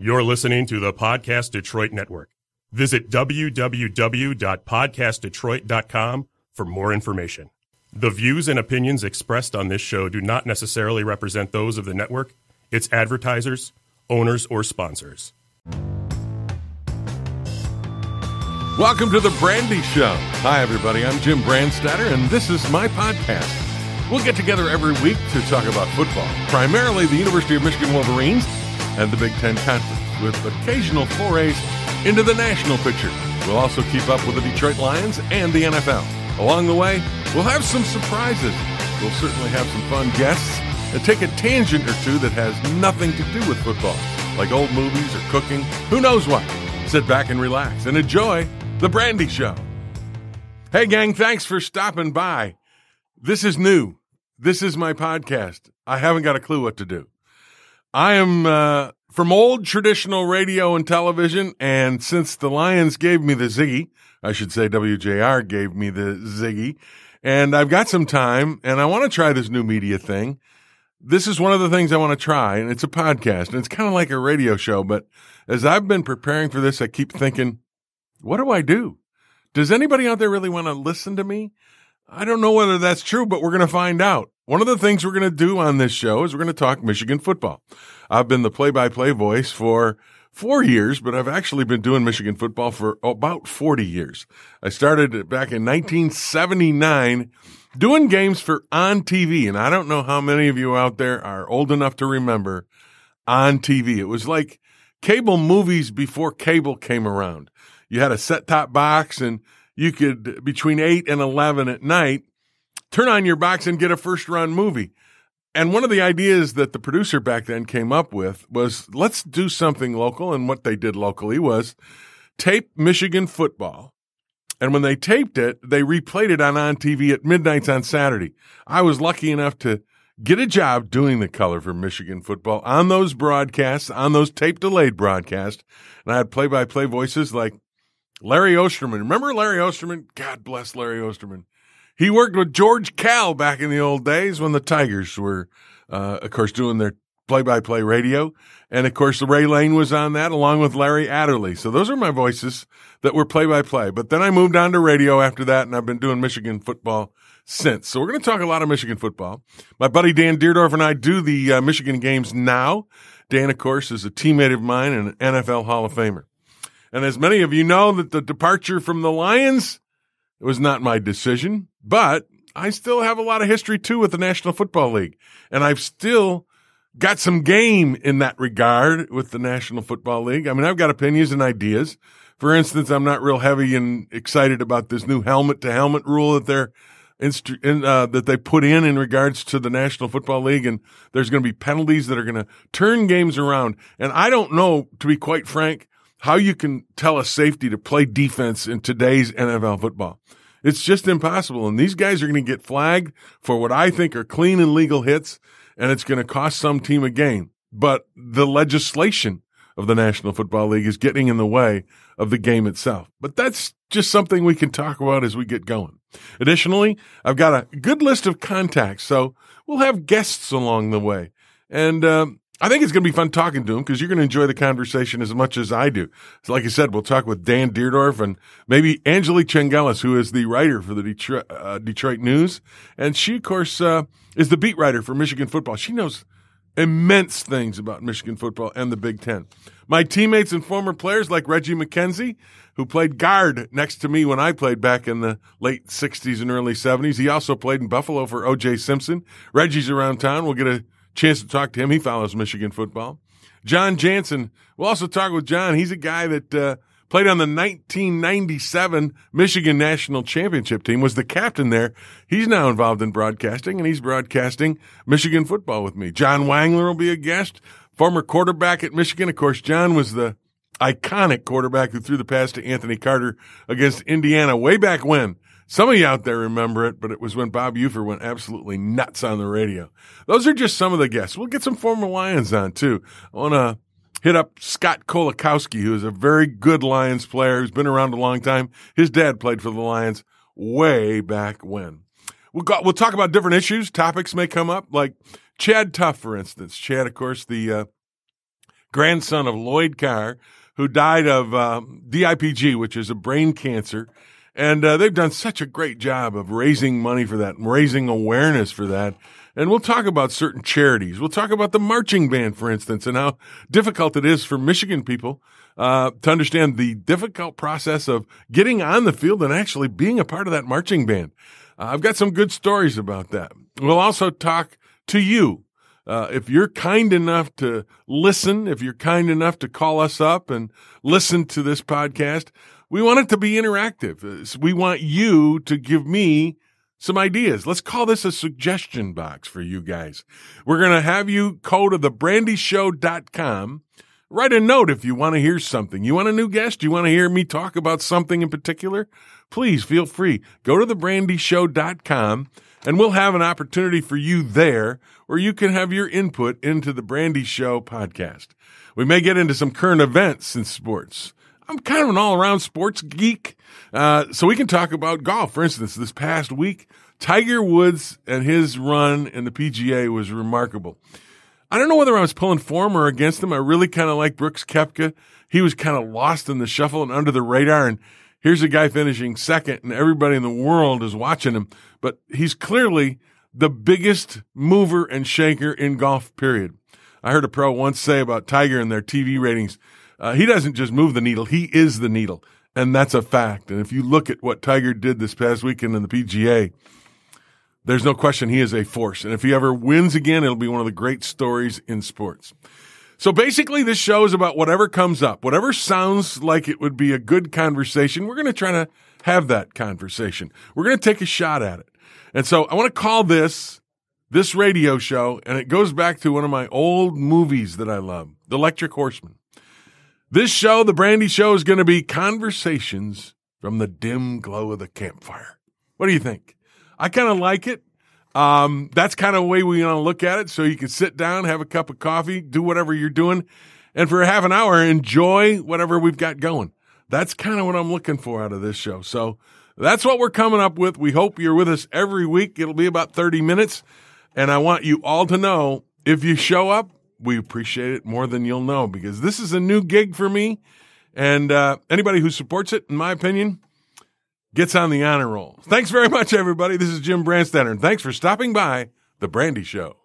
You're listening to the Podcast Detroit Network. Visit www.podcastdetroit.com for more information. The views and opinions expressed on this show do not necessarily represent those of the network, its advertisers, owners, or sponsors. Welcome to the Brandy Show. Hi, everybody. I'm Jim Brandstatter, and this is my podcast. We'll get together every week to talk about football, primarily the University of Michigan Wolverines and the Big Ten Conference, with occasional forays into the national picture. We'll also keep up with the Detroit Lions and the NFL. Along the way, we'll have some surprises. We'll certainly have some fun guests and take a tangent or two that has nothing to do with football, like old movies or cooking, who knows what. Sit back and relax and enjoy The Brandy Show. Hey, gang, thanks for stopping by. This is new. This is my podcast. I haven't got a clue what to do. I am uh, from old traditional radio and television, and since the Lions gave me the Ziggy, I should say WJR gave me the Ziggy, and I've got some time, and I want to try this new media thing. This is one of the things I want to try, and it's a podcast, and it's kind of like a radio show. But as I've been preparing for this, I keep thinking, what do I do? Does anybody out there really want to listen to me? I don't know whether that's true, but we're going to find out. One of the things we're going to do on this show is we're going to talk Michigan football. I've been the play by play voice for four years, but I've actually been doing Michigan football for about 40 years. I started back in 1979 doing games for on TV. And I don't know how many of you out there are old enough to remember on TV. It was like cable movies before cable came around. You had a set top box and you could, between 8 and 11 at night, turn on your box and get a first run movie. And one of the ideas that the producer back then came up with was let's do something local. And what they did locally was tape Michigan football. And when they taped it, they replayed it on on TV at midnights on Saturday. I was lucky enough to get a job doing the color for Michigan football on those broadcasts, on those tape delayed broadcasts. And I had play by play voices like Larry Osterman. Remember Larry Osterman? God bless Larry Osterman. He worked with George Kell back in the old days when the Tigers were, uh, of course, doing their play-by-play radio. And of course, Ray Lane was on that along with Larry Adderley. So those are my voices that were play-by-play. But then I moved on to radio after that and I've been doing Michigan football since. So we're going to talk a lot of Michigan football. My buddy Dan Dierdorf and I do the uh, Michigan games now. Dan, of course, is a teammate of mine and an NFL Hall of Famer. And as many of you know, that the departure from the Lions was not my decision, but I still have a lot of history too with the National Football League. And I've still got some game in that regard with the National Football League. I mean, I've got opinions and ideas. For instance, I'm not real heavy and excited about this new helmet to helmet rule that they're in, uh, that they put in in regards to the National Football League, and there's going to be penalties that are going to turn games around. And I don't know, to be quite frank, how you can tell a safety to play defense in today's NFL football. It's just impossible. And these guys are going to get flagged for what I think are clean and legal hits, and it's going to cost some team a game. But the legislation of the National Football League is getting in the way of the game itself. But that's just something we can talk about as we get going. Additionally, I've got a good list of contacts, so we'll have guests along the way. And um, I think it's going to be fun talking to him because you're going to enjoy the conversation as much as I do. So like I said, we'll talk with Dan Dierdorf and maybe Angelique Chengelis, who is the writer for the Detroit, uh, Detroit News. And she, of course, uh, is the beat writer for Michigan football. She knows immense things about Michigan football and the Big Ten. My teammates and former players like Reggie McKenzie, who played guard next to me when I played back in the late 60s and early 70s. He also played in Buffalo for O.J. Simpson. Reggie's around town. We'll get a chance to talk to him. He follows Michigan football. Jon Jansen. We'll also talk with Jon. He's a guy that uh, played on the 1997 Michigan National Championship team, was the captain there. He's now involved in broadcasting, and he's broadcasting Michigan football with me. John Wangler will be a guest, former quarterback at Michigan. Of course, John was the iconic quarterback who threw the pass to Anthony Carter against Indiana way back when. Some of you out there remember it, but it was when Bob Ufer went absolutely nuts on the radio. Those are just some of the guests. We'll get some former Lions on too. I want to hit up Scott Kolakowski, who is a very good Lions player who's been around a long time. His dad played for the Lions way back when. We'll, go, we'll talk about different issues. Topics may come up, like ChadTough, for instance. Chad, of course, the uh, grandson of Lloyd Carr, who died of uh, DIPG, which is a brain cancer. And uh, they've done such a great job of raising money for that, and raising awareness for that. And we'll talk about certain charities. We'll talk about the marching band, for instance, and how difficult it is for Michigan people uh, to understand the difficult process of getting on the field and actually being a part of that marching band. Uh, I've got some good stories about that. We'll also talk to you. Uh, if you're kind enough to listen, if you're kind enough to call us up and listen to this podcast, we want it to be interactive. Uh, we want you to give me some ideas. Let's call this a suggestion box for you guys. We're going to have you go to thebrandyshow.com. Write a note if you want to hear something. You want a new guest? You want to hear me talk about something in particular? Please feel free. Go to thebrandyshow.com and we'll have an opportunity for you there where you can have your input into the Brandy Show podcast. We may get into some current events in sports. I'm kind of an all around sports geek. Uh, so we can talk about golf. For instance, this past week, Tiger Woods and his run in the PGA was remarkable. I don't know whether I was pulling for him or against him. I really kind of like Brooks Koepka. He was kind of lost in the shuffle and under the radar. And here's a guy finishing second and everybody in the world is watching him. But he's clearly the biggest mover and shaker in golf, period. I heard a pro once say about Tiger and their TV ratings. Uh, he doesn't just move the needle, he is the needle. And that's a fact. And if you look at what Tiger did this past weekend in the PGA, there's no question he is a force. And if he ever wins again, it'll be one of the great stories in sports. So basically, this show is about whatever comes up, whatever sounds like it would be a good conversation. We're going to try to have that conversation. We're going to take a shot at it. And so I want to call this this radio show, and it goes back to one of my old movies that I love, The Electric Horseman. This show, The Brandy Show, is going to be conversations from the dim glow of the campfire. What do you think? I kind of like it. Um, that's kind of the way we want to look at it. So you can sit down, have a cup of coffee, do whatever you're doing, and for half an hour, enjoy whatever we've got going. That's kind of what I'm looking for out of this show. So that's what we're coming up with. We hope you're with us every week. It'll be about 30 minutes. And I want you all to know if you show up, we appreciate it more than you'll know because this is a new gig for me. And uh, anybody who supports it, in my opinion, gets on the honor roll. Thanks very much, everybody. This is Jim Brandstatter, and thanks for stopping by The Brandy Show.